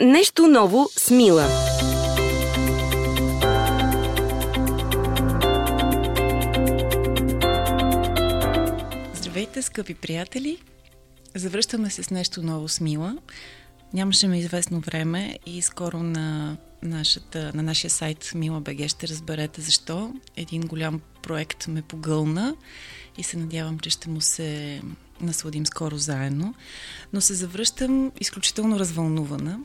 Нещо ново с Мила. Здравейте, скъпи приятели! Завръщаме се с нещо ново с Мила. Нямаше ме известно време и скоро на, нашата, на нашия сайт БГ ще разберете защо. Един голям проект ме погълна и се надявам, че ще му се насладим скоро заедно. Но се завръщам изключително развълнувана,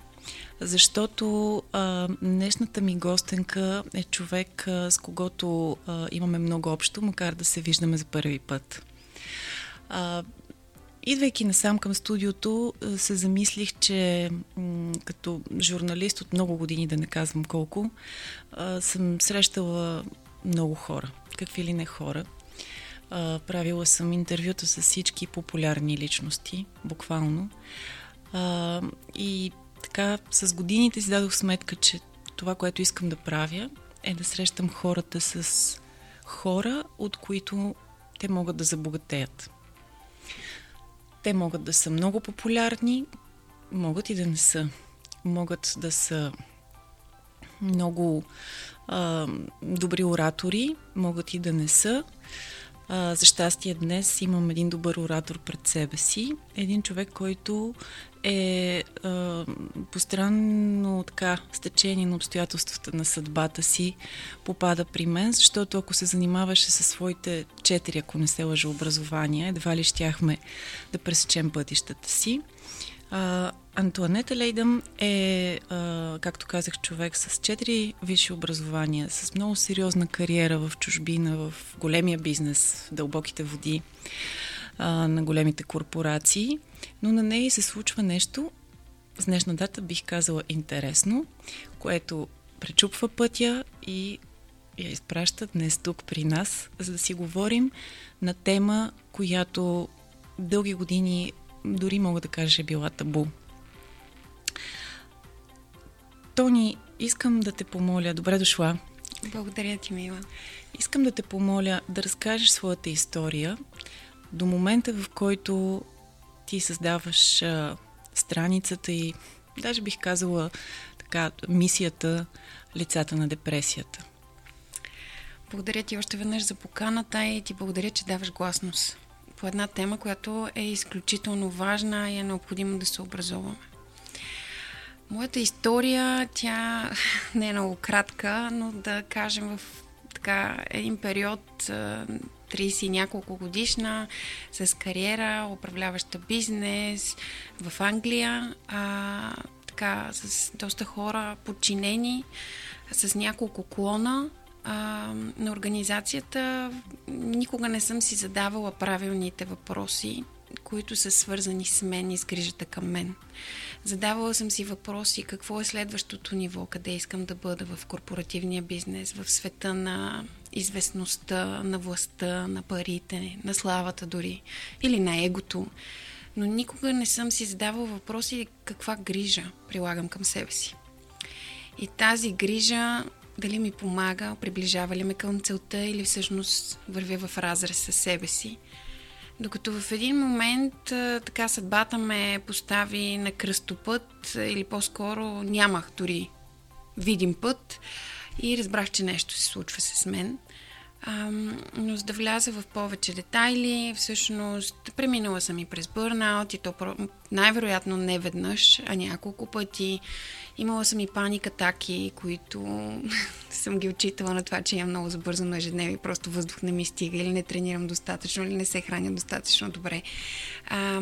защото а, днешната ми гостенка е човек, а, с когото а, имаме много общо, макар да се виждаме за първи път. А, идвайки насам към студиото, се замислих, че м- като журналист от много години, да не казвам колко, а, съм срещала много хора. Какви ли не хора. А, правила съм интервюта с всички популярни личности, буквално. А, и така, с годините си дадох сметка, че това, което искам да правя, е да срещам хората с хора, от които те могат да забогатеят. Те могат да са много популярни, могат и да не са. Могат да са много а, добри оратори, могат и да не са. А, за щастие днес имам един добър оратор пред себе си. Един човек, който е а, постранно така стечение на обстоятелствата на съдбата си попада при мен, защото ако се занимаваше със своите четири, ако не се лъжа, образования, едва ли щяхме да пресечем пътищата си. А, Антуанета Лейдъм е, а, както казах, човек с четири висши образования, с много сериозна кариера в чужбина, в големия бизнес, в дълбоките води а, на големите корпорации, но на нея се случва нещо, с днешна дата бих казала интересно, което пречупва пътя и я изпраща днес тук при нас, за да си говорим на тема, която дълги години дори мога да кажа е била табу. Тони, искам да те помоля, добре дошла. Благодаря ти, Мила. Искам да те помоля да разкажеш своята история до момента, в който ти създаваш а, страницата и даже бих казала така, мисията Лицата на депресията. Благодаря ти още веднъж за поканата и ти благодаря, че даваш гласност по една тема, която е изключително важна и е необходимо да се образуваме. Моята история, тя не е много кратка, но да кажем в така един период 30 и няколко годишна, с кариера, управляваща бизнес в Англия, а, така, с доста хора подчинени, с няколко клона а, на организацията. Никога не съм си задавала правилните въпроси, които са свързани с мен и с грижата към мен. Задавала съм си въпроси какво е следващото ниво, къде искам да бъда в корпоративния бизнес, в света на известността, на властта, на парите, на славата дори или на егото. Но никога не съм си задавал въпроси каква грижа прилагам към себе си. И тази грижа дали ми помага, приближава ли ме към целта или всъщност вървя в разрез със себе си. Докато в един момент така съдбата ме постави на кръстопът или по-скоро нямах дори видим път и разбрах, че нещо се случва с мен. А, но за да вляза в повече детайли, всъщност преминала съм и през бърнаут и то най-вероятно не веднъж, а няколко пъти. Имала съм и паник атаки, които съм ги отчитала на това, че имам много забързано ежедневие, просто въздух не ми стига или не тренирам достатъчно, или не се храня достатъчно добре. А,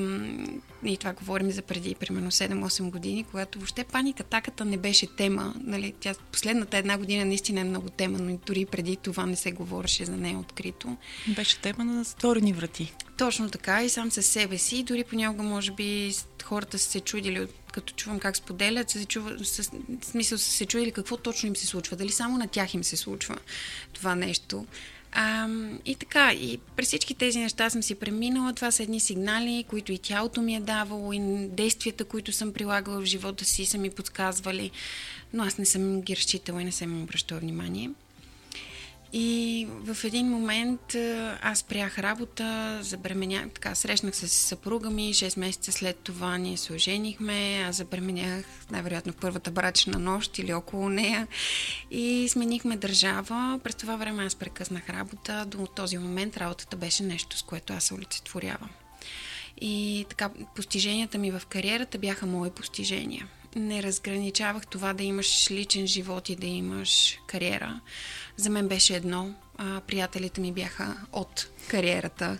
и това говорим за преди примерно 7-8 години, когато въобще паник атаката не беше тема. Нали? Тя последната една година наистина е много тема, но дори преди това не се говореше за нея открито. Беше тема на затворени врати. Точно така и сам със себе си. Дори понякога може би хората са се чудили, като чувам как споделят, се чува, с, смисъл са се чудили какво точно им се случва. Дали само на тях им се случва това нещо. А, и така, и през всички тези неща съм си преминала. Това са едни сигнали, които и тялото ми е давало, и действията, които съм прилагала в живота си, са ми подсказвали, но аз не съм ги разчитала и не съм им обръщала внимание. И в един момент аз спрях работа, забременях, така, срещнах се с съпруга ми, 6 месеца след това ние се оженихме, аз забременях най-вероятно първата брачна нощ или около нея и сменихме държава. През това време аз прекъснах работа, до този момент работата беше нещо, с което аз се олицетворявам. И така, постиженията ми в кариерата бяха мои постижения. Не разграничавах това да имаш личен живот и да имаш кариера. За мен беше едно. А, приятелите ми бяха от кариерата.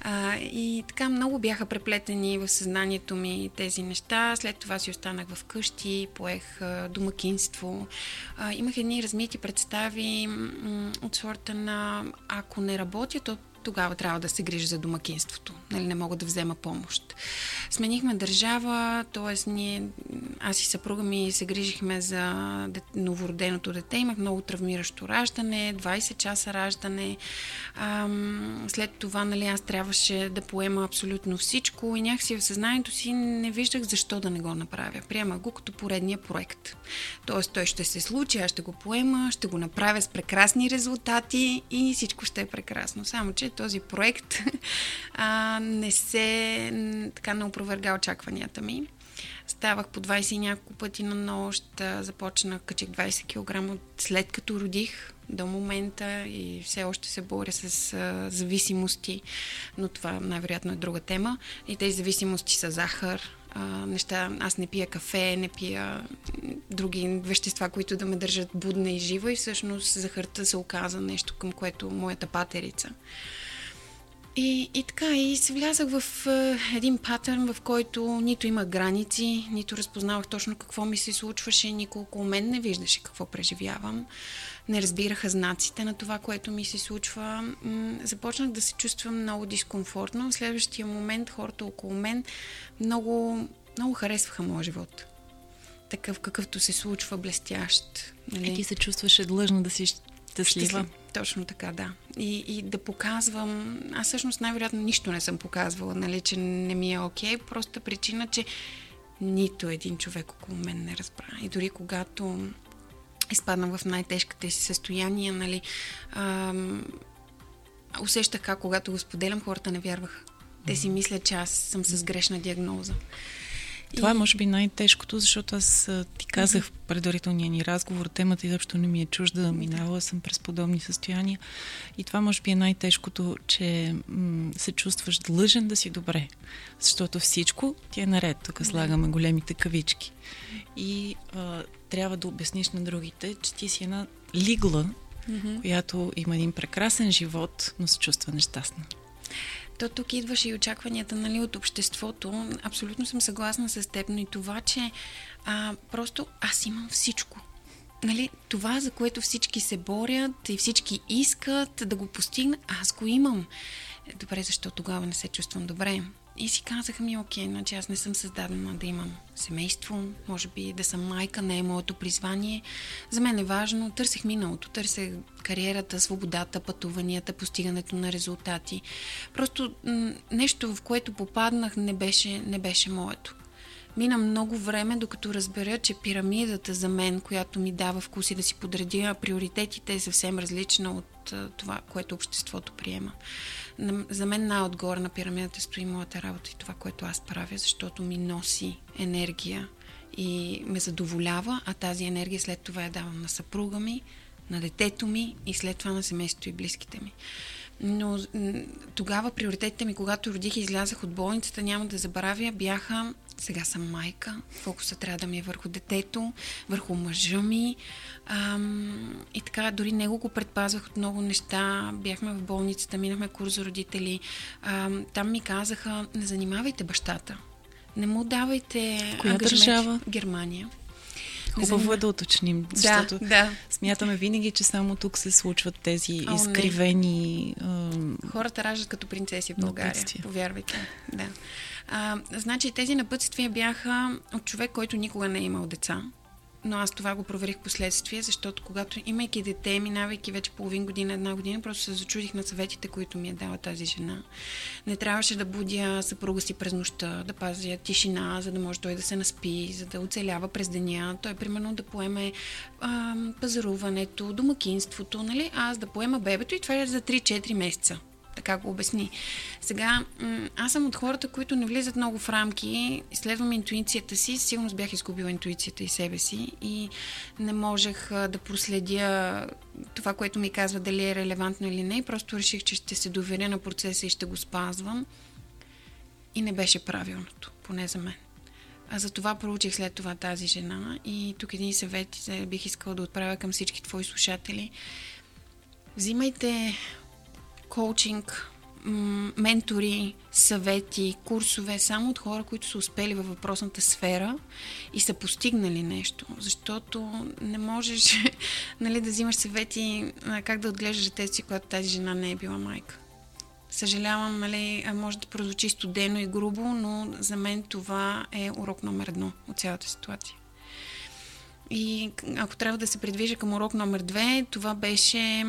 А, и така много бяха преплетени в съзнанието ми тези неща. След това си останах в къщи, поех а, домакинство. А, имах едни размити представи м- от сорта на ако не работя, то тогава трябва да се грижа за домакинството. Нали, не мога да взема помощ. Сменихме държава, т.е. ние, аз и съпруга ми се грижихме за новороденото дете. Имах много травмиращо раждане, 20 часа раждане. Ам, след това нали, аз трябваше да поема абсолютно всичко и някакси в съзнанието си не виждах защо да не го направя. Приема го като поредния проект. Тоест той ще се случи, аз ще го поема, ще го направя с прекрасни резултати и всичко ще е прекрасно. Само, че този проект а, не се така не опроверга очакванията ми. Ставах по 20 и няколко пъти на нощ, започнах, качих 20 кг след като родих до момента и все още се боря с а, зависимости, но това най-вероятно е друга тема. И тези зависимости са захар, а, неща. Аз не пия кафе, не пия други вещества, които да ме държат будна и жива и всъщност захарта се оказа нещо, към което моята патерица. И, и така, и се влязах в е, един патърн, в който нито има граници, нито разпознавах точно какво ми се случваше, никой около мен не виждаше какво преживявам. Не разбираха знаците на това, което ми се случва. М- започнах да се чувствам много дискомфортно. В следващия момент хората около мен много, много харесваха моя живот такъв какъвто се случва, блестящ. Нали? И ти се чувстваше длъжна да си щастлива. Точно така, да. И, и да показвам... Аз всъщност най-вероятно нищо не съм показвала, нали, че не ми е окей. Okay, просто причина, че нито един човек около мен не разбра. И дори когато изпаднах в най-тежките си състояния, нали, ам, усещах как, когато го споделям, хората не вярваха. Те си мислят, че аз съм с грешна диагноза. Това е, може би, най-тежкото, защото аз ти казах в предварителния ни разговор, темата изобщо не ми е чужда, минала съм през подобни състояния. И това, може би, е най-тежкото, че м- се чувстваш длъжен да си добре. Защото всичко ти е наред. Тук слагаме големите кавички. И а, трябва да обясниш на другите, че ти си една лигла, mm-hmm. която има един прекрасен живот, но се чувства нещастна. То тук идваше и очакванията нали, от обществото. Абсолютно съм съгласна с теб, но и това, че а, просто аз имам всичко. Нали, това, за което всички се борят и всички искат да го постигнат, аз го имам. Добре, защо тогава не се чувствам добре? И си казаха ми, окей, значи аз не съм създадена да имам семейство, може би да съм майка, не е моето призвание. За мен е важно, търсех миналото, търсех кариерата, свободата, пътуванията, постигането на резултати. Просто нещо, в което попаднах, не беше, не беше моето. Мина много време, докато разбера, че пирамидата за мен, която ми дава вкус и да си подредя приоритетите, е съвсем различна от това, което обществото приема за мен най-отгоре на пирамидата стои моята работа и това, което аз правя, защото ми носи енергия и ме задоволява, а тази енергия след това я давам на съпруга ми, на детето ми и след това на семейството и близките ми. Но тогава приоритетите ми, когато родих и излязах от болницата, няма да забравя, бяха сега съм майка, фокуса трябва да ми е върху детето, върху мъжа ми. Ам, и така, дори него го предпазвах от много неща. Бяхме в болницата, минахме курс за родители. Ам, там ми казаха, не занимавайте бащата. Не му давайте Коя държава? Германия. Хубаво е да уточним, защото да, да. смятаме винаги, че само тук се случват тези О, изкривени... Не. Хората раждат като принцеси в България, напътствия. повярвайте. Да. А, значи тези напътствия бяха от човек, който никога не е имал деца. Но аз това го проверих последствие, защото когато имайки дете, минавайки вече половин година, една година, просто се зачудих на съветите, които ми е дала тази жена. Не трябваше да будя съпруга си през нощта, да пазя тишина, за да може той да се наспи, за да оцелява през деня. Той, примерно, да поеме а, пазаруването, домакинството, нали? Аз да поема бебето и това е за 3-4 месеца така го обясни. Сега, аз съм от хората, които не влизат много в рамки, следвам интуицията си, сигурно бях изгубила интуицията и себе си и не можех да проследя това, което ми казва дали е релевантно или не. Просто реших, че ще се доверя на процеса и ще го спазвам. И не беше правилното, поне за мен. А за това проучих след това тази жена и тук един съвет бих искала да отправя към всички твои слушатели. Взимайте коучинг, ментори, съвети, курсове, само от хора, които са успели във въпросната сфера и са постигнали нещо. Защото не можеш нали, да взимаш съвети как да отглеждаш детето си, когато тази жена не е била майка. Съжалявам, нали, може да прозвучи студено и грубо, но за мен това е урок номер едно от цялата ситуация. И ако трябва да се придвижа към урок номер две, това беше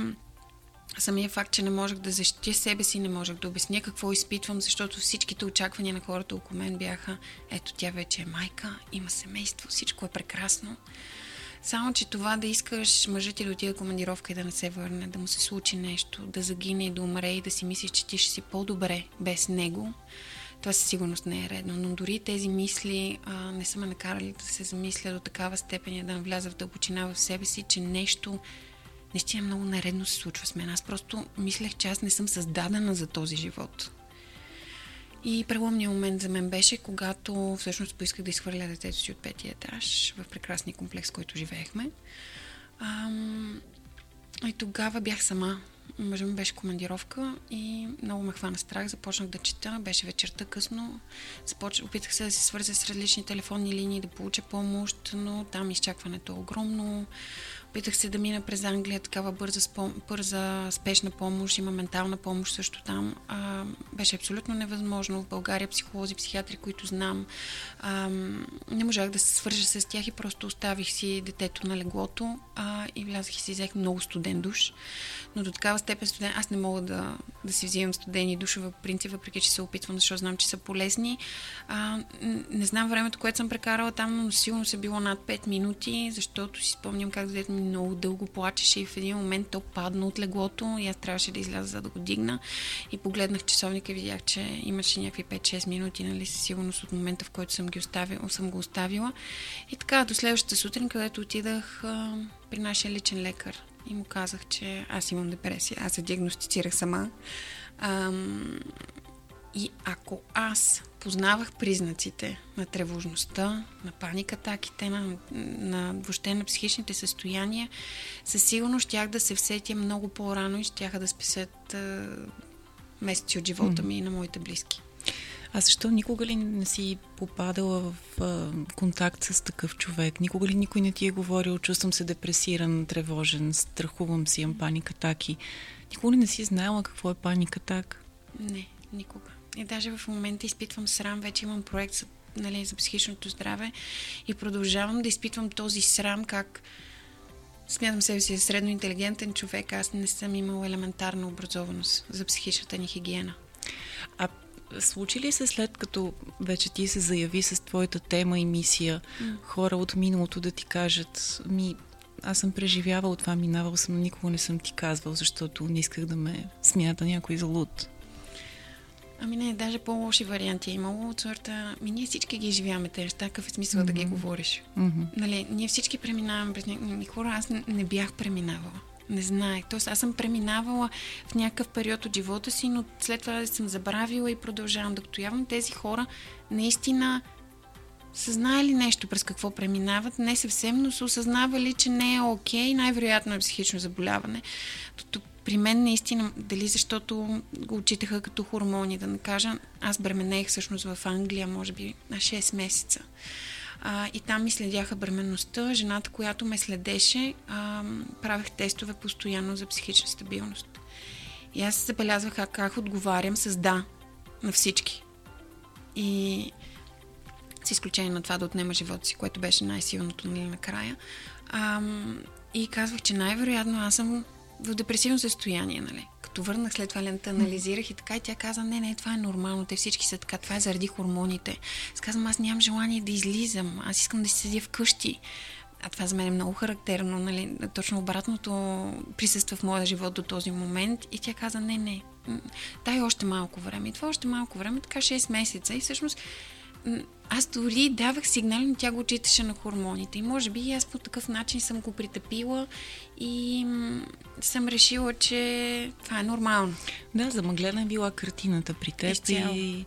самия факт, че не можех да защитя себе си, не можех да обясня какво изпитвам, защото всичките очаквания на хората около мен бяха ето тя вече е майка, има семейство, всичко е прекрасно. Само, че това да искаш мъжът ти да отиде командировка и да не се върне, да му се случи нещо, да загине и да умре и да си мислиш, че ти ще си по-добре без него, това със сигурност не е редно. Но дори тези мисли а, не са ме накарали да се замисля до такава степен да навляза в дълбочина в себе си, че нещо наистина много наредно се случва с мен. Аз просто мислех, че аз не съм създадена за този живот. И преломният момент за мен беше, когато всъщност поисках да изхвърля детето си от петия етаж в прекрасния комплекс, в който живеехме. Ам... И тогава бях сама. Мъжа ми беше командировка и много ме хвана страх. Започнах да чета. Беше вечерта късно. Започ... Опитах се да се свърза с различни телефонни линии, да получа помощ, но там изчакването е огромно. Опитах се да мина през Англия, такава бърза, бърза спешна помощ, има ментална помощ също там. А, беше абсолютно невъзможно. В България психолози, психиатри, които знам, а, не можах да се свържа с тях и просто оставих си детето на леглото а, и влязах и си взех много студен душ. Но до такава степен студен, аз не мога да, да си взимам студени душове по принцип, въпреки че се опитвам, защото знам, че са полезни. А, не знам времето, което съм прекарала там, но сигурно се било над 5 минути, защото си спомням как детето много дълго плачеше и в един момент то падна от леглото и аз трябваше да изляза за да го дигна и погледнах часовника и видях, че имаше някакви 5-6 минути, нали, със сигурност от момента, в който съм, ги оставила, съм го оставила. И така, до следващата сутрин, където отидах а, при нашия личен лекар и му казах, че аз имам депресия. Аз се диагностицирах сама. Ам, и ако аз познавах признаците на тревожността, на паникатаките, на, на въобще на психичните състояния, със сигурност щях да се всетя много по-рано и щяха да спесят а, месеци от живота ми и на моите близки. А защо никога ли не си попадала в а, контакт с такъв човек? Никога ли никой не ти е говорил, чувствам се депресиран, тревожен, страхувам си, имам паника атаки? Никога ли не си знаела какво е паника атак? Не, никога. И даже в момента изпитвам срам, вече имам проект за, нали, за психичното здраве и продължавам да изпитвам този срам, как смятам себе си за средно интелигентен човек, аз не съм имала елементарна образованост за психичната ни хигиена. А случи ли се след като вече ти се заяви с твоята тема и мисия, mm. хора от миналото да ти кажат, ми, аз съм преживявал това, минавал съм, но никога не съм ти казвал, защото не исках да ме смята някой за луд. Ами не, даже по-лоши варианти е имало от сорта, ми ние всички ги изживяваме тези неща, какъв е смисъл mm-hmm. да ги говориш. Mm-hmm. Нали, ние всички преминаваме през някакви хора, аз не, не бях преминавала. Не знаех. Тоест, аз съм преминавала в някакъв период от живота си, но след това съм забравила и продължавам. Докато явно тези хора наистина са знаели нещо през какво преминават, не съвсем, но са осъзнавали, че не е окей, най-вероятно е психично заболяване. Тото при мен наистина, дали защото го отчитаха като хормони, да не кажа, аз бременех всъщност в Англия, може би на 6 месеца. А, и там ми следяха бременността. Жената, която ме следеше, а, правех тестове постоянно за психична стабилност. И аз забелязвах как, как отговарям с да на всички. И с изключение на това да отнема живота си, което беше най-силното нали, накрая. А, и казвах, че най-вероятно аз съм в депресивно състояние, нали. Като върнах след това лента, анализирах и така, и тя каза, не, не, това е нормално, те всички са така, това е заради хормоните. Аз аз нямам желание да излизам, аз искам да си седя вкъщи. А това за мен е много характерно, нали? Точно обратното присъства в моя живот до този момент. И тя каза, не, не, дай още малко време. И това още малко време, така 6 месеца. И всъщност аз дори давах сигнали, но тя го отчиташе на хормоните. И може би аз по такъв начин съм го притъпила и съм решила, че това е нормално. Да, замъглена е била картината при теб Изцяло. и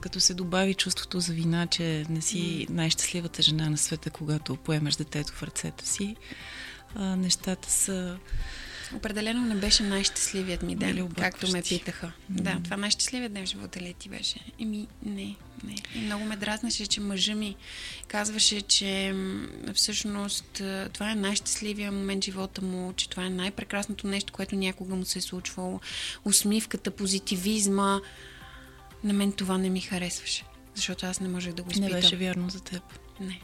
като се добави чувството за вина, че не си най-щастливата жена на света, когато поемаш детето в ръцете си, нещата са Определено не беше най-щастливият ми ден, както ме питаха. Mm-hmm. Да, това най-щастливият ден в живота ли ти беше? Еми, не, не. И много ме дразнаше, че мъжа ми казваше, че всъщност това е най-щастливия момент в живота му, че това е най-прекрасното нещо, което някога му се е случвало. Усмивката, позитивизма. На мен това не ми харесваше, защото аз не можех да го изпитам. Не беше вярно за теб. Не.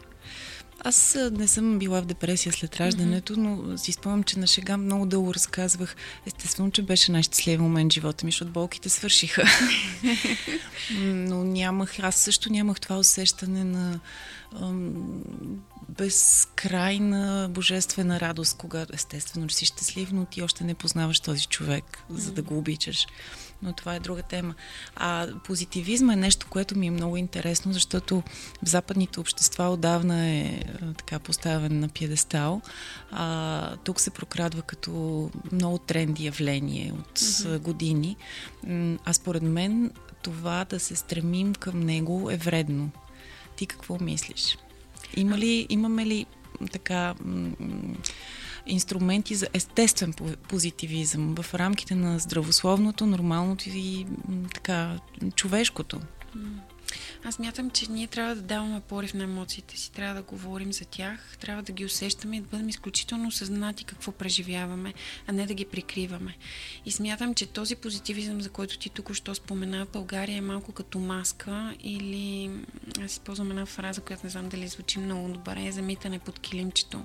Аз не съм била в депресия след раждането, mm-hmm. но си спомням, че на шега много дълго разказвах. Естествено, че беше най-щастлив момент в живота ми, защото болките свършиха. но нямах, аз също нямах това усещане на безкрайна божествена радост, когато естествено, че си щастлив, но ти още не познаваш този човек, за да го обичаш но това е друга тема. А позитивизма е нещо, което ми е много интересно, защото в западните общества отдавна е така поставен на пьедестал. А, тук се прокрадва като много тренди явление от mm-hmm. години. А според мен това да се стремим към него е вредно. Ти какво мислиш? Има ли, имаме ли така инструменти за естествен позитивизъм в рамките на здравословното, нормалното и така човешкото. Аз мятам, че ние трябва да даваме порив на емоциите си, трябва да говорим за тях, трябва да ги усещаме и да бъдем изключително осъзнати какво преживяваме, а не да ги прикриваме. И смятам, че този позитивизъм, за който ти тук що спомена в България е малко като маска или аз използвам една фраза, която не знам дали звучи много добре, е замитане под килимчето.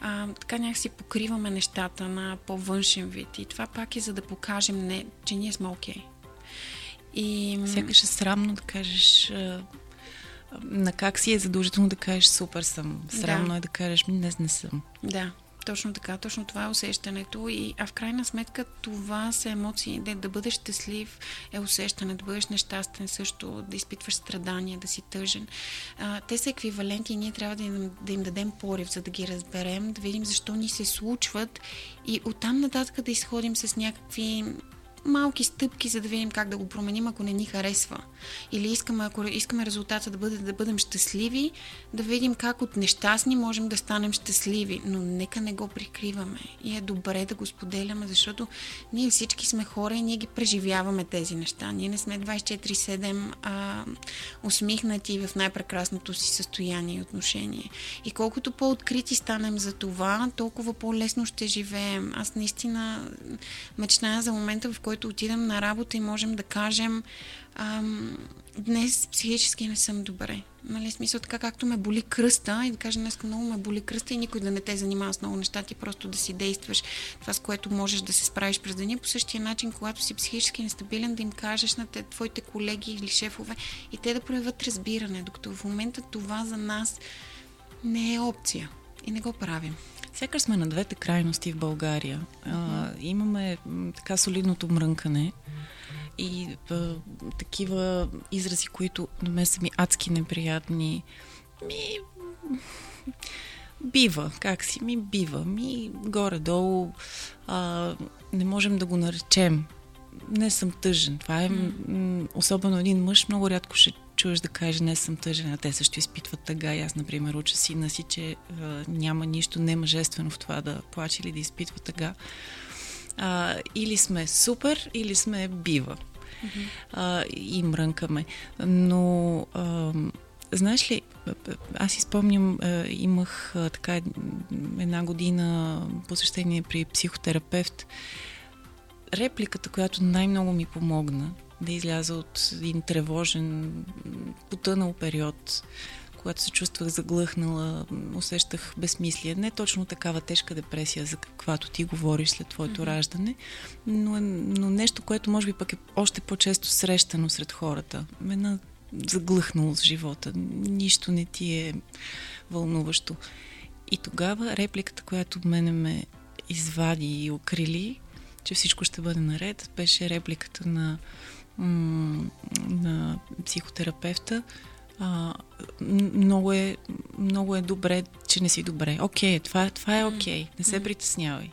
А, така някакси покриваме нещата на по-външен вид и това пак е за да покажем, не, че ние сме окей. Okay и... Сякаш е срамно да кажеш на как си е задължително да кажеш супер съм. Срамно да. е да кажеш ми днес не съм. Да, точно така, точно това е усещането. И, а в крайна сметка това са емоции. Да, да бъдеш щастлив е усещане, да бъдеш нещастен също, да изпитваш страдания, да си тъжен. А, те са еквиваленти и ние трябва да им, да им дадем порив, за да ги разберем, да видим защо ни се случват и оттам нататък да изходим с някакви малки стъпки, за да видим как да го променим, ако не ни харесва. Или искаме, ако искаме резултата да бъде да бъдем щастливи, да видим как от нещастни можем да станем щастливи. Но нека не го прикриваме. И е добре да го споделяме, защото ние всички сме хора и ние ги преживяваме тези неща. Ние не сме 24-7 а, усмихнати в най-прекрасното си състояние и отношение. И колкото по-открити станем за това, толкова по-лесно ще живеем. Аз наистина мечтая за момента, в който който отидем на работа и можем да кажем ам, днес психически не съм добре. Нали, смисъл така както ме боли кръста и да кажа днес много ме боли кръста и никой да не те занимава с много неща, ти просто да си действаш това, с което можеш да се справиш през деня. По същия начин, когато си психически нестабилен, да им кажеш на те, твоите колеги или шефове и те да проявят разбиране, докато в момента това за нас не е опция и не го правим. Сякаш сме на двете крайности в България. А, имаме така солидното мрънкане и а, такива изрази, които на мен са ми адски неприятни. Ми... Бива, как си ми бива, ми горе-долу а, не можем да го наречем. Не съм тъжен. Това е, м- особено един мъж, много рядко ще чуеш да каже не съм тъжен, а те също изпитват тъга. И аз, например, уча сина си, че а, няма нищо немъжествено в това да плаче или да изпитва тъга. А, или сме супер, или сме бива. Mm-hmm. А, и мрънкаме. Но, а, знаеш ли, аз изпомням, имах така една година посещение при психотерапевт репликата, която най-много ми помогна да изляза от един тревожен, потънал период, когато се чувствах заглъхнала, усещах безмислие. Не точно такава тежка депресия, за каквато ти говориш след твоето mm-hmm. раждане, но, но нещо, което може би пък е още по-често срещано сред хората. Една заглъхналост в живота. Нищо не ти е вълнуващо. И тогава репликата, която мене ме извади и окрили, че всичко ще бъде наред, беше репликата на, на психотерапевта. А, много, е, много е добре, че не си добре. Окей, okay, това, това е окей. Okay. Не се притеснявай.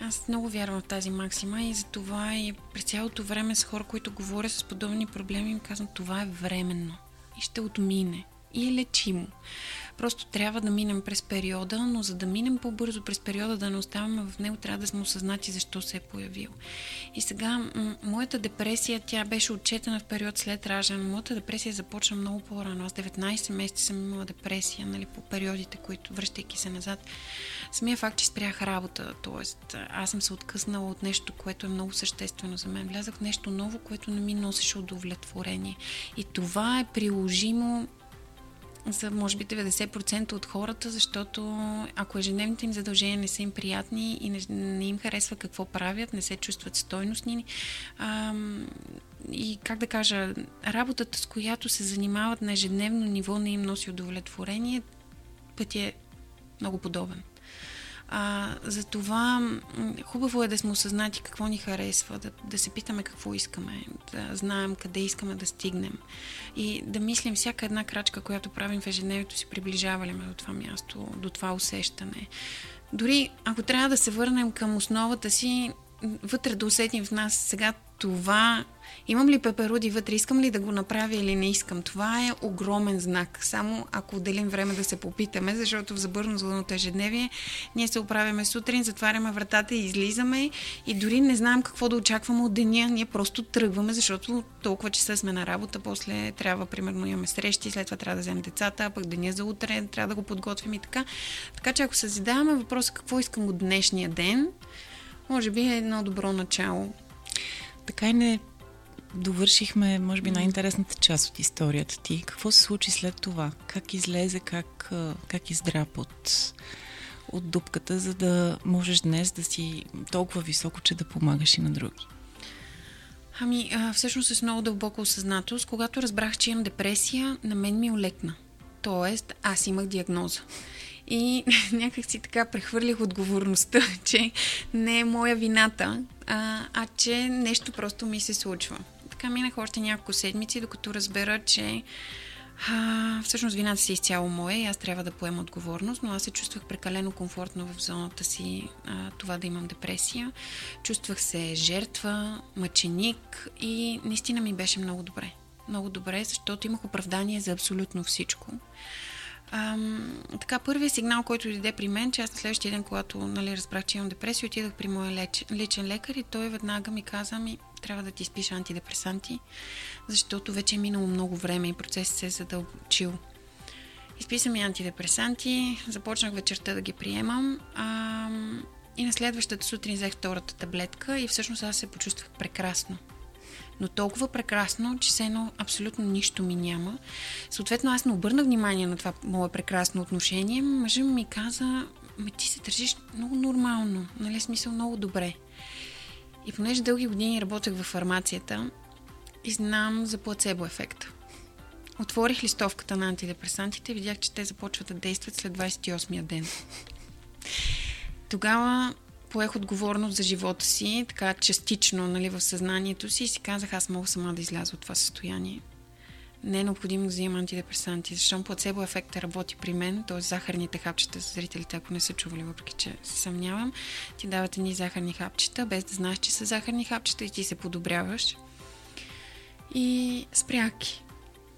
Аз много вярвам в тази максима и за това и през цялото време с хора, които говоря с подобни проблеми, им казвам, това е временно и ще отмине и е лечимо. Просто трябва да минем през периода, но за да минем по-бързо през периода, да не оставаме в него, трябва да сме осъзнати защо се е появил. И сега, м- моята депресия, тя беше отчетена в период след раждане. Моята депресия започна много по-рано. Аз 19 месеца съм имала депресия, нали, по периодите, които, връщайки се назад, самия факт, че спрях работа, т.е. аз съм се откъснала от нещо, което е много съществено за мен. Влязах в нещо ново, което не ми носеше удовлетворение. И това е приложимо за може би 90% от хората, защото ако ежедневните им задължения не са им приятни и не, не им харесва какво правят, не се чувстват стойностни, а, и как да кажа, работата, с която се занимават на ежедневно ниво, не им носи удовлетворение, път е много подобен. А, затова хубаво е да сме осъзнати какво ни харесва, да, да се питаме какво искаме, да знаем къде искаме да стигнем и да мислим всяка една крачка, която правим в ежедневието си, приближава ли ме до това място, до това усещане. Дори ако трябва да се върнем към основата си, вътре да усетим в нас сега това Имам ли пеперуди вътре, искам ли да го направя или не искам? Това е огромен знак. Само ако отделим време да се попитаме, защото в забърнато ежедневие ние се оправяме сутрин, затваряме вратата и излизаме и дори не знаем какво да очакваме от деня. Ние просто тръгваме, защото толкова часа сме на работа, после трябва, примерно, имаме срещи, след това трябва да вземем децата, пък деня за утре трябва да го подготвим и така. Така че ако се задаваме въпроса какво искам от днешния ден, може би е едно добро начало. Така и не довършихме, може би, най-интересната част от историята ти. Какво се случи след това? Как излезе, как, как издрап от, от дупката, за да можеш днес да си толкова високо, че да помагаш и на други? Ами, а, всъщност с много дълбоко осъзнатост, когато разбрах, че имам депресия, на мен ми олекна. Тоест, аз имах диагноза. И някак си така прехвърлих отговорността, че не е моя вината, а, а че нещо просто ми се случва. Така минах още няколко седмици, докато разбера, че а, всъщност вината си изцяло моя и аз трябва да поема отговорност, но аз се чувствах прекалено комфортно в зоната си а, това да имам депресия. Чувствах се жертва, мъченик и наистина ми беше много добре. Много добре, защото имах оправдание за абсолютно всичко. Ам, така, първият сигнал, който дойде при мен, че аз на следващия ден, когато нали, разбрах, че имам депресия, отидах при моя леч, личен лекар и той веднага ми каза ми, трябва да ти изпиша антидепресанти, защото вече е минало много време и процесът се е задълбочил. Изписа ми антидепресанти, започнах вечерта да ги приемам ам, и на следващата сутрин взех втората таблетка и всъщност аз се почувствах прекрасно но толкова прекрасно, че се едно абсолютно нищо ми няма. Съответно, аз не обърнах внимание на това мое прекрасно отношение. Мъжът ми каза, ме ти се държиш много нормално, нали смисъл много добре. И понеже дълги години работех в фармацията и знам за плацебо ефекта. Отворих листовката на антидепресантите и видях, че те започват да действат след 28-я ден. Тогава поех отговорност за живота си, така частично нали, в съзнанието си и си казах, аз мога сама да изляза от това състояние. Не е необходимо да взимам антидепресанти, защото плацебо ефекта работи при мен, т.е. захарните хапчета за зрителите, ако не са чували, въпреки че се съмнявам, ти дават едни захарни хапчета, без да знаеш, че са захарни хапчета и ти се подобряваш. И спряки.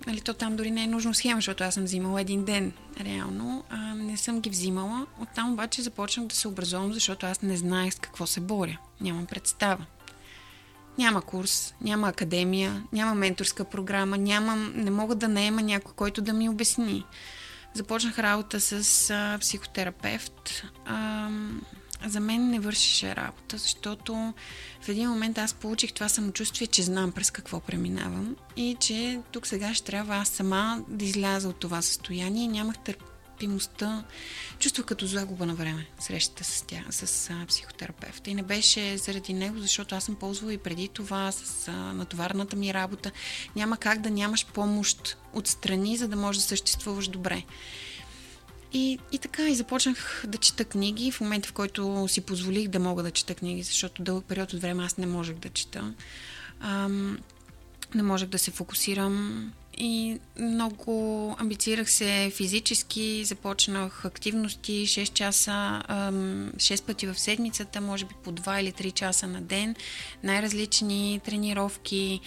Нали, то там дори не е нужно схема, защото аз съм взимала един ден, реално. А, не съм ги взимала. Оттам обаче започнах да се образувам, защото аз не знаех с какво се боря. Нямам представа. Няма курс, няма академия, няма менторска програма, нямам, не мога да наема някой, който да ми обясни. Започнах работа с а, психотерапевт, а, за мен не вършеше работа, защото в един момент аз получих това самочувствие, че знам през какво преминавам и че тук сега ще трябва аз сама да изляза от това състояние. Нямах търпимостта, чувствах като загуба на време срещата с, тя, с а, психотерапевта. И не беше заради него, защото аз съм ползвала и преди това с а, натоварната ми работа. Няма как да нямаш помощ отстрани, за да можеш да съществуваш добре. И, и така, и започнах да чета книги в момента, в който си позволих да мога да чета книги, защото дълъг период от време аз не можех да чета. Ам, не можех да се фокусирам и много амбицирах се физически, започнах активности 6 часа, 6 пъти в седмицата, може би по 2 или 3 часа на ден, най-различни тренировки.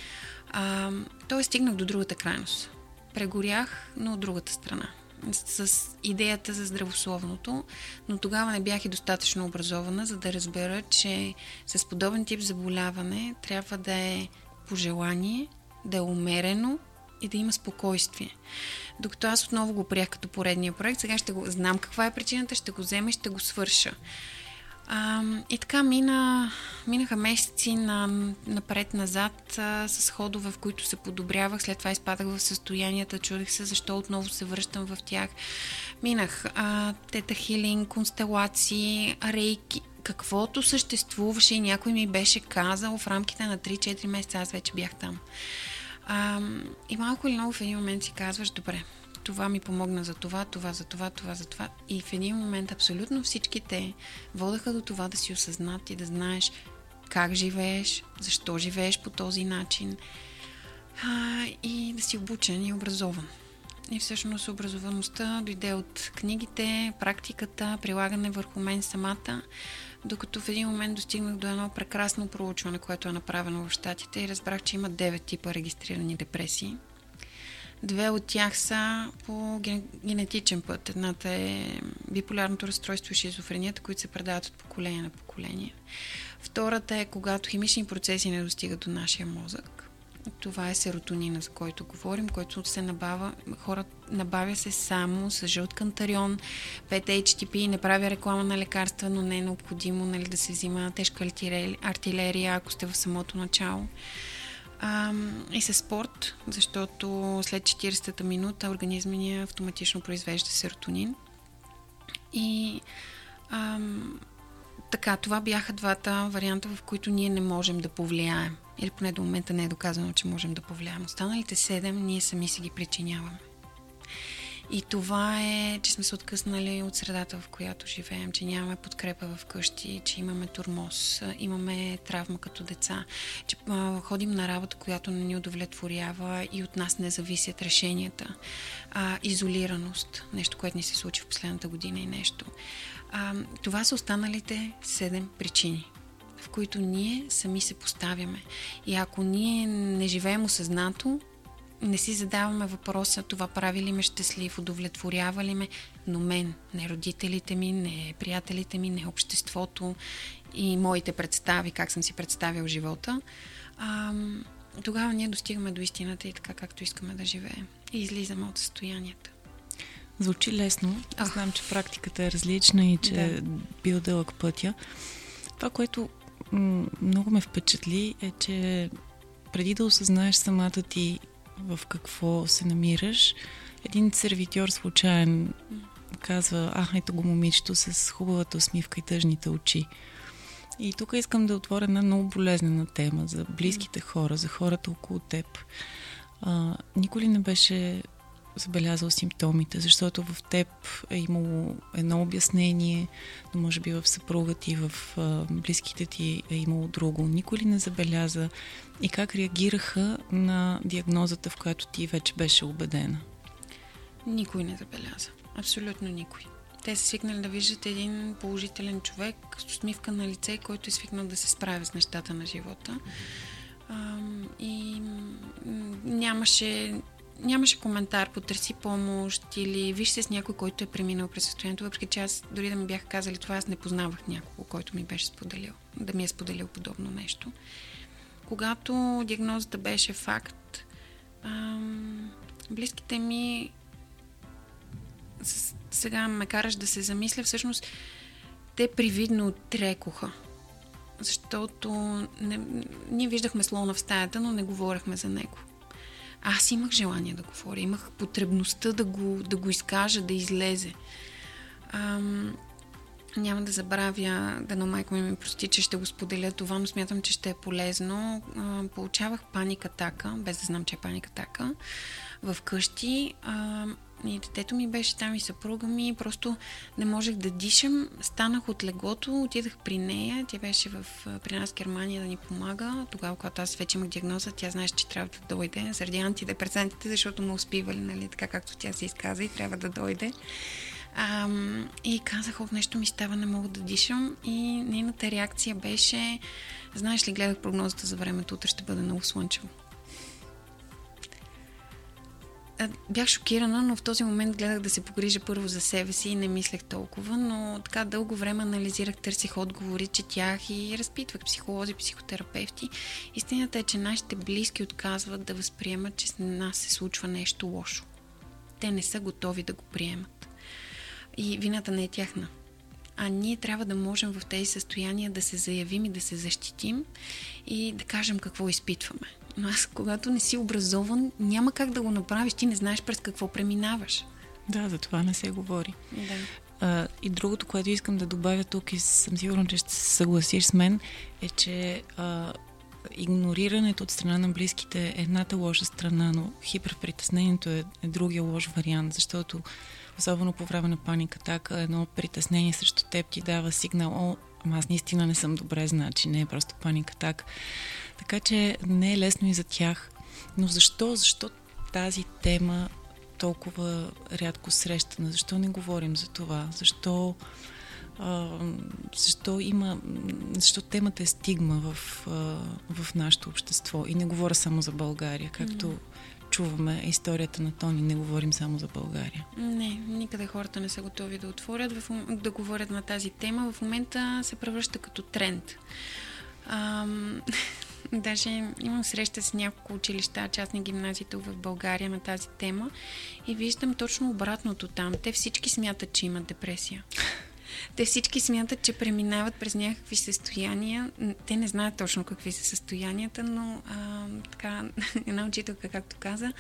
Той стигнах до другата крайност. Прегорях, но от другата страна с идеята за здравословното, но тогава не бях и достатъчно образована, за да разбера, че с подобен тип заболяване трябва да е пожелание, да е умерено и да има спокойствие. Докато аз отново го приех като поредния проект, сега ще го знам каква е причината, ще го взема и ще го свърша. А, и така мина, минаха месеци на, напред-назад а, с ходове, в които се подобрявах. След това изпадах в състоянията, чудех се защо отново се връщам в тях. Минах а, тета хилинг, констелации, рейки, каквото съществуваше и някой ми беше казал в рамките на 3-4 месеца, аз вече бях там. А, и малко или много в един момент си казваш, добре, това ми помогна за това, това за това, това за това. И в един момент абсолютно всички те водаха до това да си осъзнат и да знаеш как живееш, защо живееш по този начин а, и да си обучен и образован. И всъщност образоваността дойде от книгите, практиката, прилагане върху мен самата, докато в един момент достигнах до едно прекрасно проучване, което е направено в Штатите и разбрах, че има 9 типа регистрирани депресии – Две от тях са по генетичен път. Едната е биполярното разстройство и шизофренията, които се предават от поколение на поколение. Втората е когато химични процеси не достигат до нашия мозък. Това е серотонина, за който говорим, който се набава, хора, набавя се само с жълт кантарион, 5-HTP, не правя реклама на лекарства, но не е необходимо нали, да се взима тежка артилерия, ако сте в самото начало. А, и с спорт, защото след 40-та минута организма ни автоматично произвежда серотонин. И а, така, това бяха двата варианта, в които ние не можем да повлияем. Или поне до момента не е доказано, че можем да повлияем. Останалите седем ние сами си ги причиняваме. И това е, че сме се откъснали от средата, в която живеем, че нямаме подкрепа в къщи, че имаме турмоз, имаме травма като деца, че а, ходим на работа, която не ни удовлетворява и от нас не зависят решенията. А, изолираност, нещо, което ни се случи в последната година и нещо. А, това са останалите седем причини в които ние сами се поставяме. И ако ние не живеем осъзнато, не си задаваме въпроса това прави ли ме щастлив, удовлетворява ли ме, но мен, не родителите ми, не приятелите ми, не обществото и моите представи, как съм си представил живота, а, тогава ние достигаме до истината и така както искаме да живеем. И излизаме от състоянията. Звучи лесно. Ах. Знам, че практиката е различна и че да. е бил дълъг пътя. Това, което много ме впечатли е, че преди да осъзнаеш самата ти в какво се намираш, един сервитьор случайен казва, а, ето го момичето с хубавата усмивка и тъжните очи. И тук искам да отворя една много болезнена тема за близките хора, за хората около теб. А, никой ли не беше забелязал симптомите, защото в теб е имало едно обяснение, но може би в съпруга ти, в близките ти е имало друго. Никой ли не забеляза и как реагираха на диагнозата, в която ти вече беше убедена? Никой не забеляза. Абсолютно никой. Те са свикнали да виждат един положителен човек с усмивка на лице, който е свикнал да се справя с нещата на живота. И нямаше нямаше коментар, потърси помощ или виж се с някой, който е преминал през състоянието, въпреки че аз дори да ми бяха казали това, аз не познавах някого, който ми беше споделил, да ми е споделил подобно нещо. Когато диагнозата беше факт, ам, близките ми сега ме караш да се замисля, всъщност те привидно трекоха. Защото не, ние виждахме слона в стаята, но не говорехме за него. Аз имах желание да говоря, имах потребността да го, да го изкажа, да излезе. Ам, няма да забравя, да на майка ми ми прости, че ще го споделя това, но смятам, че ще е полезно. А, получавах паника така, без да знам, че е паника така, в къщи. А, и детето ми беше там и съпруга ми. Просто не можех да дишам. Станах от леглото, отидах при нея. Тя беше в, при нас в Германия да ни помага. Тогава, когато аз вече имах диагноза, тя знаеше, че трябва да дойде заради антидепресантите, защото му успивали, нали, така както тя се изказа и трябва да дойде. А, и казах, от нещо ми става, не мога да дишам. И нейната реакция беше, знаеш ли, гледах прогнозата за времето, утре ще бъде много слънчево. Бях шокирана, но в този момент гледах да се погрижа първо за себе си и не мислех толкова, но така дълго време анализирах, търсих отговори, четях и разпитвах психолози, психотерапевти. Истината е, че нашите близки отказват да възприемат, че с нас се случва нещо лошо. Те не са готови да го приемат. И вината не е тяхна. А ние трябва да можем в тези състояния да се заявим и да се защитим и да кажем какво изпитваме. Но аз, когато не си образован, няма как да го направиш. Ти не знаеш през какво преминаваш. Да, за това не се говори. Да. А, и другото, което искам да добавя тук и съм сигурна, че ще се съгласиш с мен, е, че а, игнорирането от страна на близките е едната лоша страна, но хиперпритеснението е, е другия лош вариант, защото особено по време на паника атака, едно притеснение срещу теб ти дава сигнал, о, ама аз наистина не съм добре, значи не е просто паника атака. Така че не е лесно и за тях. Но защо? Защо тази тема толкова рядко срещана? Защо не говорим за това? Защо, а, защо има... Защо темата е стигма в, а, в нашето общество? И не говоря само за България, както чуваме историята на Тони, не говорим само за България. Не, никъде хората не са готови да отворят, да говорят на тази тема. В момента се превръща като тренд. Ам, даже имам среща с няколко училища, частни гимназии в България на тази тема и виждам точно обратното там. Те всички смятат, че имат депресия. Те всички смятат, че преминават през някакви състояния. Те не знаят точно какви са състоянията, но а, така, една учителка, както каза,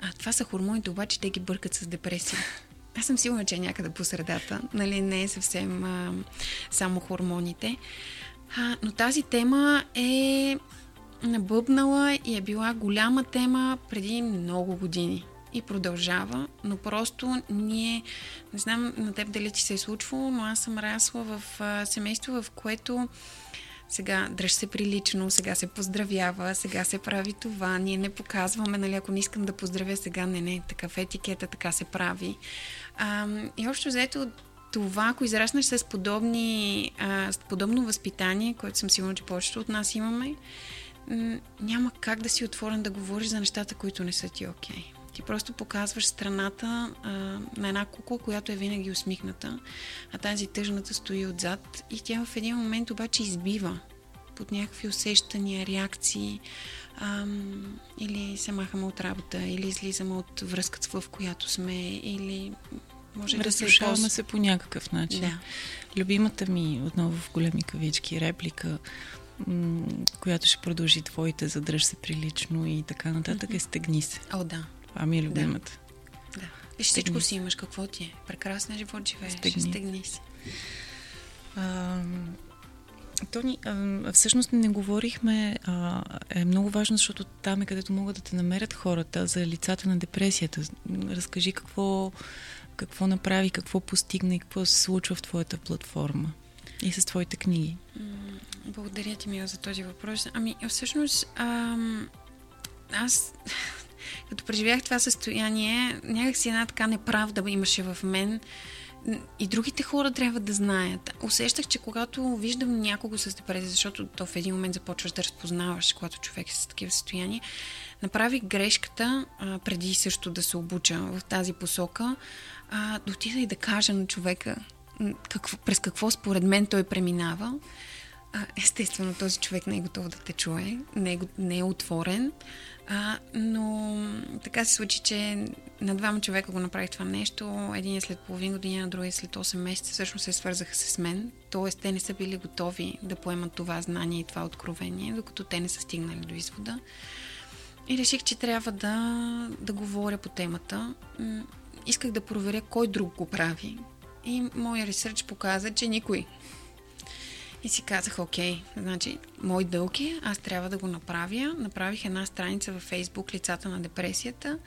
а, това са хормоните, обаче те ги бъркат с депресия. Аз съм сигурна, че е някъде по средата. Нали, не е съвсем а, само хормоните. А, но тази тема е набъбнала и е била голяма тема преди много години и продължава, но просто ние, не знам на теб дали ти се е случвало, но аз съм расла в семейство, в което сега дръж се прилично, сега се поздравява, сега се прави това, ние не показваме, нали, ако не искам да поздравя сега, не, не, такъв етикета, така се прави. А, и общо взето това, ако израснеш с, подобни, а, с подобно възпитание, което съм сигурна, че повечето от нас имаме, няма как да си отворен да говориш за нещата, които не са ти окей. Okay. Ти просто показваш страната а, на една кукла, която е винаги усмихната, а тази тъжната стои отзад и тя в един момент обаче избива под някакви усещания, реакции, ам, или се махаме от работа, или излизаме от връзката, в която сме, или може да се се по някакъв начин. Да. Любимата ми, отново в големи кавички, реплика, м- която ще продължи твоите, задръж се прилично и така нататък, mm-hmm. е стегни се. О, да. Това ми е любимата. Да. да. Виж, всичко си имаш, какво ти е. Прекрасен живот живееш. Стегни, стегни си. А, Тони, а, всъщност не говорихме, а, е много важно, защото там е където могат да те намерят хората за лицата на депресията. Разкажи какво, какво направи, какво постигна и какво се случва в твоята платформа и с твоите книги. Благодаря ти, Мила, за този въпрос. Ами, всъщност, ам, аз като преживях това състояние, някакси една така неправда имаше в мен. И другите хора трябва да знаят. Усещах, че когато виждам някого с депресия, защото то в един момент започваш да разпознаваш, когато човек е с такива състояния, направих грешката, а, преди също да се обуча в тази посока, а, да отида и да кажа на човека какво, през какво според мен той преминава А, естествено, този човек не е готов да те чуе, не е, не е отворен, а, но така се случи, че на двама човека го направих това нещо. Един е след половин година, другия след 8 месеца. Всъщност се свързаха с мен. Тоест, те не са били готови да поемат това знание и това откровение, докато те не са стигнали до извода. И реших, че трябва да, да говоря по темата. Исках да проверя кой друг го прави. И моя ресърч показа, че никой. И си казах, окей, значи, мой дълг е, аз трябва да го направя. Направих една страница във Фейсбук, лицата на депресията.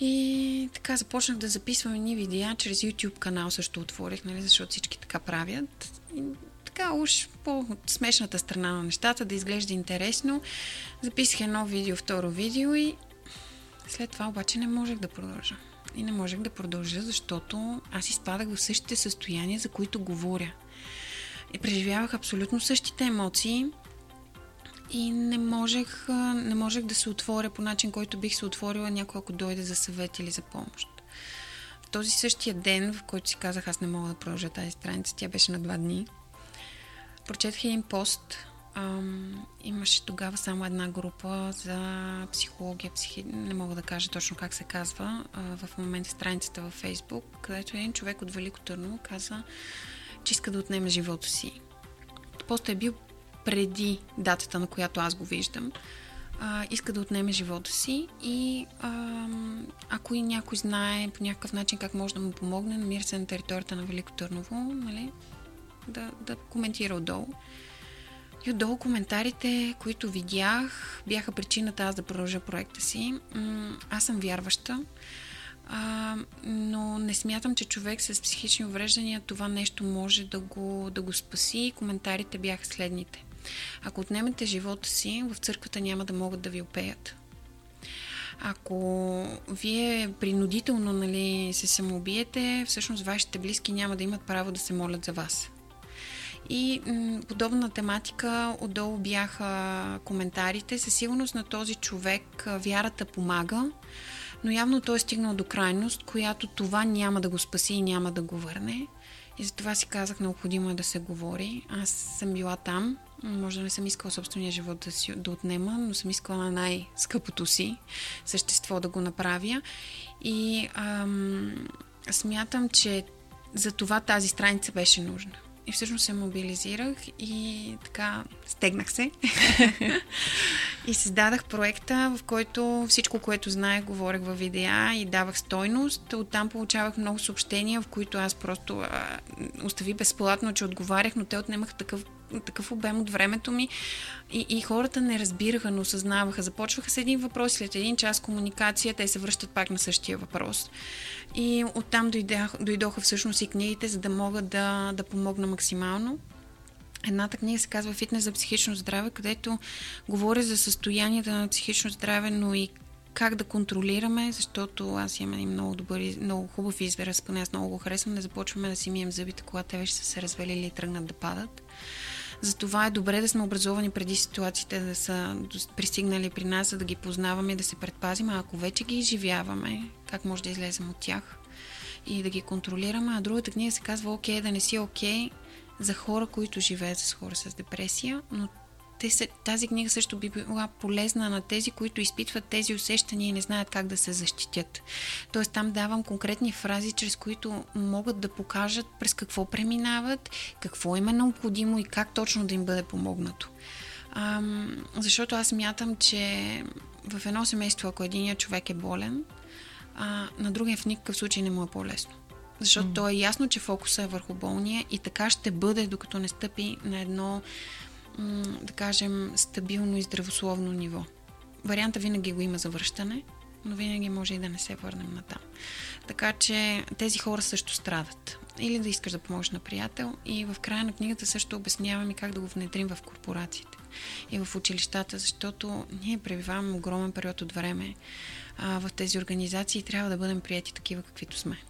И така започнах да записвам едни видеа, чрез YouTube канал също отворих, нали, защото всички така правят. И така уж по смешната страна на нещата, да изглежда интересно. Записах едно видео, второ видео и след това обаче не можех да продължа. И не можех да продължа, защото аз изпадах в същите състояния, за които говоря. И преживявах абсолютно същите емоции и не можех, не можех да се отворя по начин, който бих се отворила някой, ако дойде за съвет или за помощ. В този същия ден, в който си казах, аз не мога да продължа тази страница, тя беше на два дни, прочетах един пост. Ам, имаше тогава само една група за психология, психи... не мога да кажа точно как се казва, а, в момента страницата във Фейсбук, където един човек от Велико Търново каза, че иска да отнеме живота си. Постът е бил преди датата, на която аз го виждам. А, иска да отнеме живота си и а, ако и някой знае по някакъв начин как може да му помогне, намира се на територията на Велико Търново, нали, да, да коментира отдолу. И отдолу коментарите, които видях, бяха причината аз да продължа проекта си. Аз съм вярваща, а, но не смятам, че човек с психични увреждания това нещо може да го, да го спаси. Коментарите бяха следните. Ако отнемете живота си, в църквата няма да могат да ви опеят. Ако вие принудително нали, се самоубиете, всъщност вашите близки няма да имат право да се молят за вас. И м- подобна тематика отдолу бяха коментарите. Със сигурност на този човек вярата помага, но явно той е стигнал до крайност, която това няма да го спаси и няма да го върне. И затова си казах, необходимо е да се говори. Аз съм била там, може да не съм искала собствения живот да, си, да отнема, но съм искала на най-скъпото си същество да го направя. И ам, смятам, че за това тази страница беше нужна. И всъщност се мобилизирах и така стегнах се. и създадах проекта, в който всичко, което знаех, говорех във видеа и давах стойност. Оттам получавах много съобщения, в които аз просто а, остави безплатно, че отговарях, но те отнемаха такъв такъв обем от времето ми и, и хората не разбираха, но осъзнаваха. Започваха с един въпрос, след един час комуникация, те се връщат пак на същия въпрос. И оттам дойдох, дойдоха всъщност и книгите, за да мога да, да помогна максимално. Едната книга се казва Фитнес за психично здраве, където говоря за състоянията на психично здраве, но и как да контролираме, защото аз имам един много добър, много хубав израз, поне аз много го харесвам, не започваме да си мием зъбите, когато те вече са се развалили и тръгнат да падат. Затова е добре да сме образовани преди ситуациите да са пристигнали при нас, за да ги познаваме и да се предпазим. А ако вече ги изживяваме, как може да излезем от тях и да ги контролираме. А другата книга се казва Окей, да не си окей за хора, които живеят с хора с депресия, но те са, тази книга също би била полезна на тези, които изпитват тези усещания и не знаят как да се защитят. Тоест там давам конкретни фрази, чрез които могат да покажат през какво преминават, какво им е необходимо и как точно да им бъде помогнато. Ам, защото аз мятам, че в едно семейство, ако единият човек е болен, а, на другия в никакъв случай не му е по-лесно. Защото mm. то е ясно, че фокуса е върху болния и така ще бъде, докато не стъпи на едно да кажем, стабилно и здравословно ниво. Варианта винаги го има за връщане, но винаги може и да не се върнем на там. Така че тези хора също страдат. Или да искаш да помогнеш на приятел. И в края на книгата също обяснявам и как да го внедрим в корпорациите и в училищата, защото ние пребиваваме огромен период от време а, в тези организации и трябва да бъдем прияти такива, каквито сме.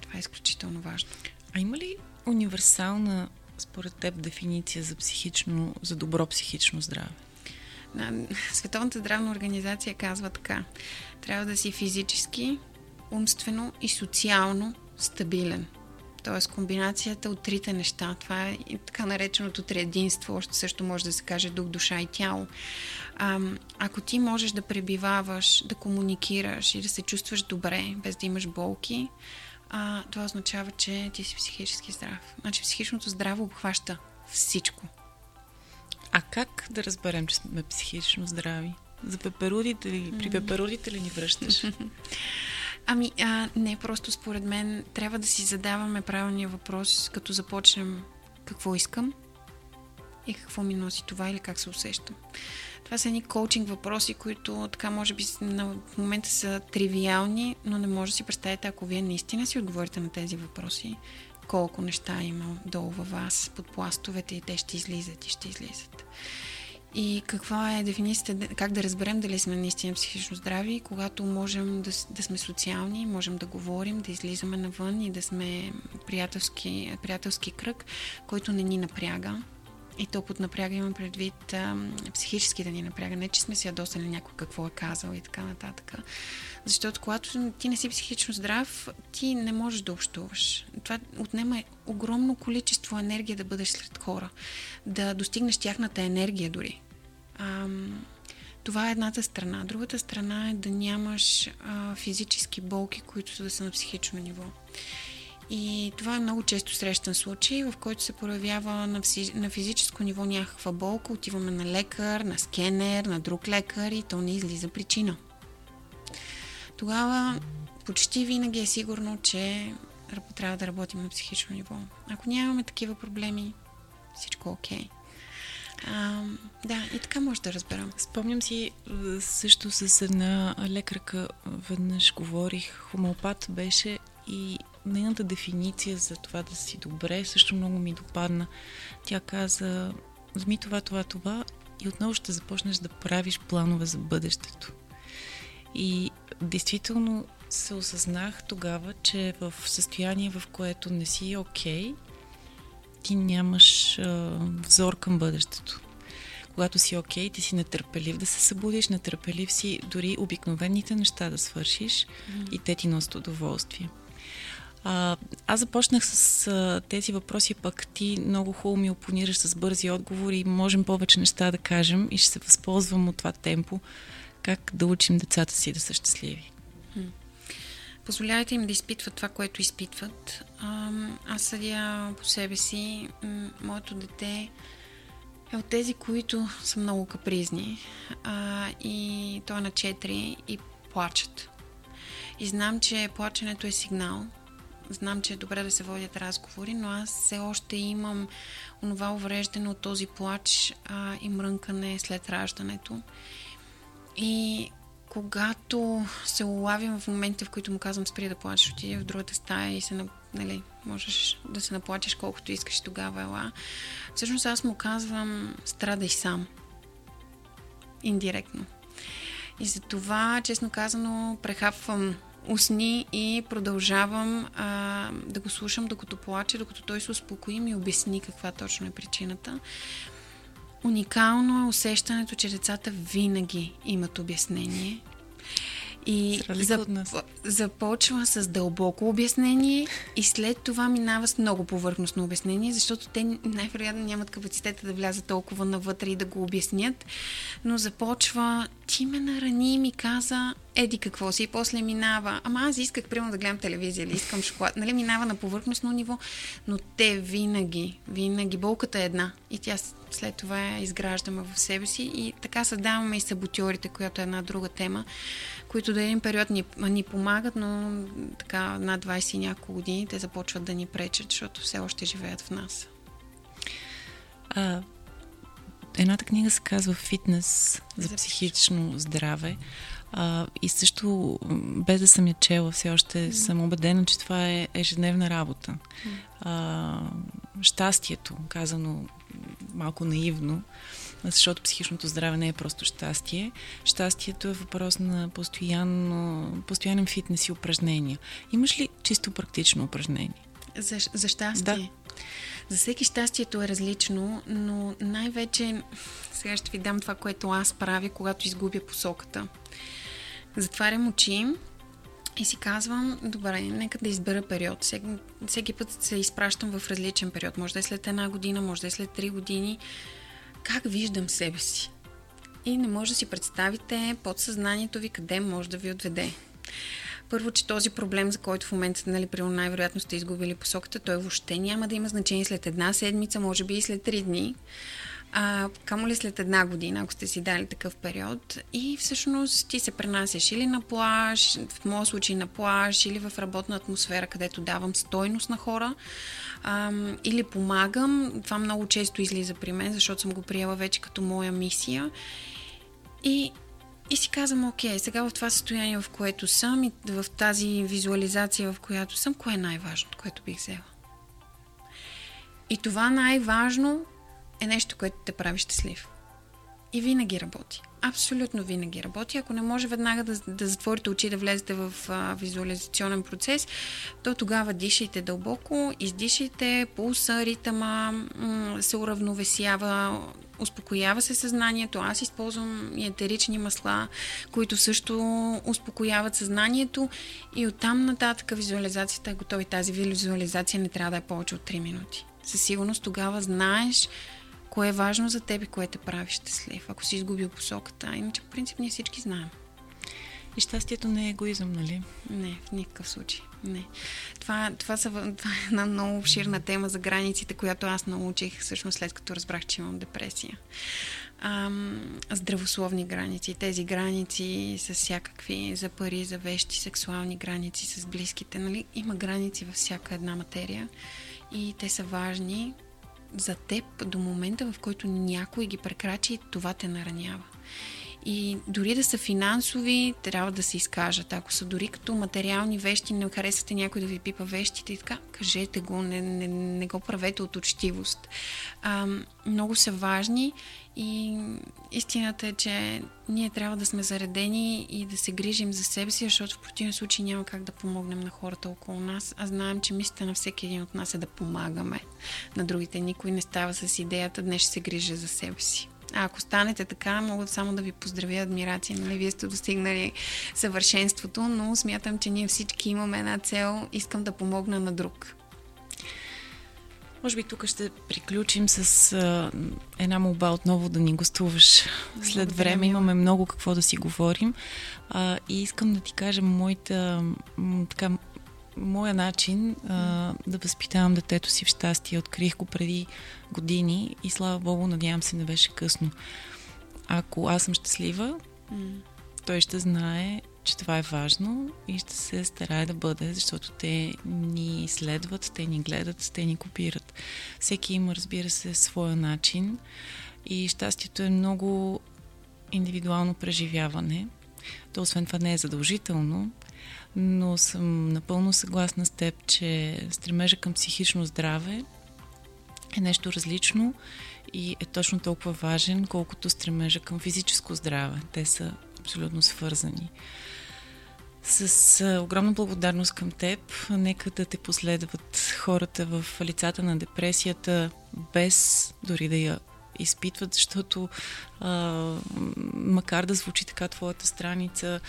Това е изключително важно. А има ли универсална според теб дефиниция за психично, за добро психично здраве? Световната здравна организация казва така. Трябва да си физически, умствено и социално стабилен. Тоест комбинацията от трите неща. Това е така нареченото триединство, още също може да се каже дух, душа и тяло. А, ако ти можеш да пребиваваш, да комуникираш и да се чувстваш добре, без да имаш болки, а, това означава, че ти си психически здрав. Значи психичното здраво обхваща всичко. А как да разберем, че сме психично здрави? За пеперудите ли? При пеперудите ли ни връщаш? Ами, а, не, просто според мен трябва да си задаваме правилния въпрос, като започнем какво искам и какво ми носи това или как се усещам. Това са едни коучинг въпроси, които така може би на момента са тривиални, но не може да си представите, ако вие наистина си отговорите на тези въпроси, колко неща има долу във вас, под пластовете и те ще излизат и ще излизат. И каква е дефиницията, как да разберем дали сме наистина психично здрави, когато можем да, да сме социални, можем да говорим, да излизаме навън и да сме приятелски, приятелски кръг, който не ни напряга. И то под напряга имам предвид а, психически да ни напряга. Не, че сме си ядосали някой какво е казал и така нататък. Защото когато ти не си психично здрав, ти не можеш да общуваш. Това отнема огромно количество енергия да бъдеш сред хора. Да достигнеш тяхната енергия дори. А, това е едната страна. Другата страна е да нямаш а, физически болки, които да са на психично ниво. И това е много често срещан случай, в който се проявява на, физи... на физическо ниво някаква болка. Отиваме на лекар, на скенер, на друг лекар и то не излиза причина. Тогава почти винаги е сигурно, че трябва да работим на психично ниво. Ако нямаме такива проблеми, всичко е окей. Okay. Да, и така може да разберам. Спомням си също с една лекарка веднъж говорих, хомеопат беше и нейната дефиниция за това да си добре също много ми допадна. Тя каза, взми това, това, това и отново ще започнеш да правиш планове за бъдещето. И действително се осъзнах тогава, че в състояние, в което не си окей, okay, ти нямаш а, взор към бъдещето. Когато си окей, okay, ти си нетърпелив да се събудиш, нетърпелив си дори обикновените неща да свършиш mm-hmm. и те ти носят удоволствие. А, аз започнах с а, тези въпроси, пък ти много хубаво ми опонираш с бързи отговори можем повече неща да кажем и ще се възползвам от това темпо. Как да учим децата си да са щастливи? Позволявайте им да изпитват това, което изпитват. А, аз съдя по себе си. Моето дете е от тези, които са много капризни. А, и той е на 4 и плачат. И знам, че плаченето е сигнал, Знам, че е добре да се водят разговори, но аз все още имам онова увреждане от този плач а, и мрънкане след раждането. И когато се улавям в момента, в които му казвам спри да плачеш, отиди в другата стая и се, нали, можеш да се наплачеш колкото искаш тогава ела. Всъщност аз му казвам страдай сам. Индиректно. И за това, честно казано, прехапвам усни и продължавам а, да го слушам докато плаче, докато той се успокои и ми обясни каква точно е причината. Уникално е усещането, че децата винаги имат обяснение. И зап... започва с дълбоко обяснение и след това минава с много повърхностно обяснение, защото те най-вероятно нямат капацитета да влязат толкова навътре и да го обяснят, но започва ти ме нарани и ми каза еди какво си и после минава. Ама аз исках примерно да гледам телевизия или искам шоколад. Нали, минава на повърхностно ниво, но те винаги, винаги, болката е една и тя след това я изграждаме в себе си и така създаваме и саботьорите, която е една друга тема, които до един период ни, ни помагат, но така над 20 и няколко години те започват да ни пречат, защото все още живеят в нас. А, едната книга се казва Фитнес за, психично здраве. А, и също, без да съм я чела, все още съм убедена, че това е ежедневна работа. А, щастието, казано малко наивно, защото психичното здраве не е просто щастие. Щастието е въпрос на постоянно, постоянен фитнес и упражнения. Имаш ли чисто практично упражнение? За, за щастие? Да. За всеки щастието е различно, но най-вече сега ще ви дам това, което аз правя, когато изгубя посоката. Затварям очи И си казвам, добре, нека да избера период. Всеки, всеки път се изпращам в различен период. Може да е след една година, може да е след три години. Как виждам себе си? И не може да си представите подсъзнанието ви къде може да ви отведе. Първо, че този проблем, за който в момента нали, при най-вероятно сте изгубили посоката, той въобще няма да има значение след една седмица, може би и след три дни. А, камо ли след една година, ако сте си дали такъв период и всъщност ти се пренасяш или на плаж, в моят случай на плаж, или в работна атмосфера, където давам стойност на хора, а, или помагам. Това много често излиза при мен, защото съм го приела вече като моя мисия. И и си казвам, окей, сега в това състояние, в което съм и в тази визуализация, в която съм, кое е най-важното, което бих взела? И това най-важно е нещо, което те прави щастлив. И винаги работи. Абсолютно винаги работи. Ако не може веднага да, да затворите очи, да влезете в а, визуализационен процес, то тогава дишайте дълбоко, издишайте, пулса, ритъма м- се уравновесява, успокоява се съзнанието. Аз използвам етерични масла, които също успокояват съзнанието и оттам нататък визуализацията е готова тази визуализация не трябва да е повече от 3 минути. Със сигурност тогава знаеш кое е важно за теб и кое те прави щастлив, ако си изгубил посоката. Иначе, по принцип, ние всички знаем. И щастието не е егоизъм, нали? Не, в никакъв случай. Не. Това, това, са, това е една много обширна тема за границите, която аз научих всъщност след като разбрах, че имам депресия. Ам, здравословни граници. Тези граници с всякакви за пари, за вещи, сексуални граници с близките. Нали? Има граници във всяка една материя и те са важни за теб до момента, в който някой ги прекрачи, това те наранява. И дори да са финансови, трябва да се изкажат. Ако са дори като материални вещи, не харесвате някой да ви пипа вещите и така, кажете го, не, не, не го правете от учтивост. А, много са важни и истината е, че ние трябва да сме заредени и да се грижим за себе си, защото в противен случай няма как да помогнем на хората около нас. А знаем, че мисълта на всеки един от нас е да помагаме на другите. Никой не става с идеята днес ще се грижа за себе си. А ако станете така, мога само да ви поздравя, адмирация. Нали, вие сте достигнали съвършенството, но смятам, че ние всички имаме една цел. Искам да помогна на друг. Може би тук ще приключим с а, една молба отново да ни гостуваш след време. Имаме много какво да си говорим. А, и искам да ти кажа моята, така, моя начин а, да възпитавам детето си в щастие. Открих го преди години и слава Богу, надявам се, не беше късно. Ако аз съм щастлива, mm. той ще знае, че това е важно и ще се старае да бъде, защото те ни следват, те ни гледат, те ни копират. Всеки има, разбира се, своя начин и щастието е много индивидуално преживяване. То освен това не е задължително, но съм напълно съгласна с теб, че стремежа към психично здраве е нещо различно и е точно толкова важен, колкото стремежа към физическо здраве. Те са абсолютно свързани. С огромна благодарност към теб. Нека да те последват хората в лицата на депресията, без дори да я изпитват, защото а, макар да звучи така твоята страница,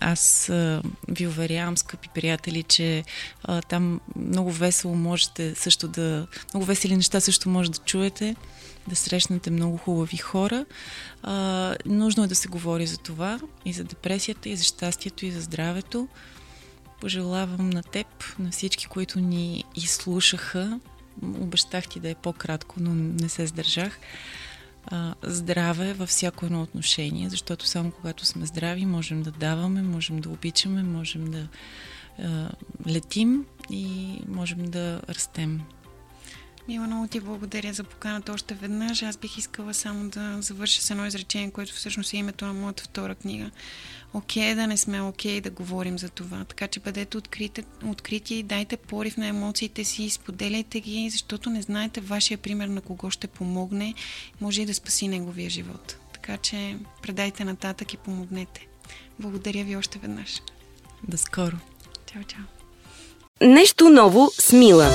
аз а, ви уверявам, скъпи приятели, че а, там много весело можете също да... Много весели неща също може да чуете, да срещнете много хубави хора. А, нужно е да се говори за това и за депресията, и за щастието, и за здравето. Пожелавам на теб, на всички, които ни изслушаха, Обещах ти да е по-кратко, но не се сдържах. Здраве във всяко едно отношение, защото само когато сме здрави, можем да даваме, можем да обичаме, можем да летим и можем да растем. Мила, много ти благодаря за поканата още веднъж. Аз бих искала само да завърша с едно изречение, което всъщност е името на моята втора книга окей okay, да не сме окей okay да говорим за това. Така че бъдете открити, открити, дайте порив на емоциите си, споделяйте ги, защото не знаете вашия пример на кого ще помогне, може и да спаси неговия живот. Така че предайте нататък и помогнете. Благодаря ви още веднъж. До скоро. Чао, чао. Нещо ново с Мила.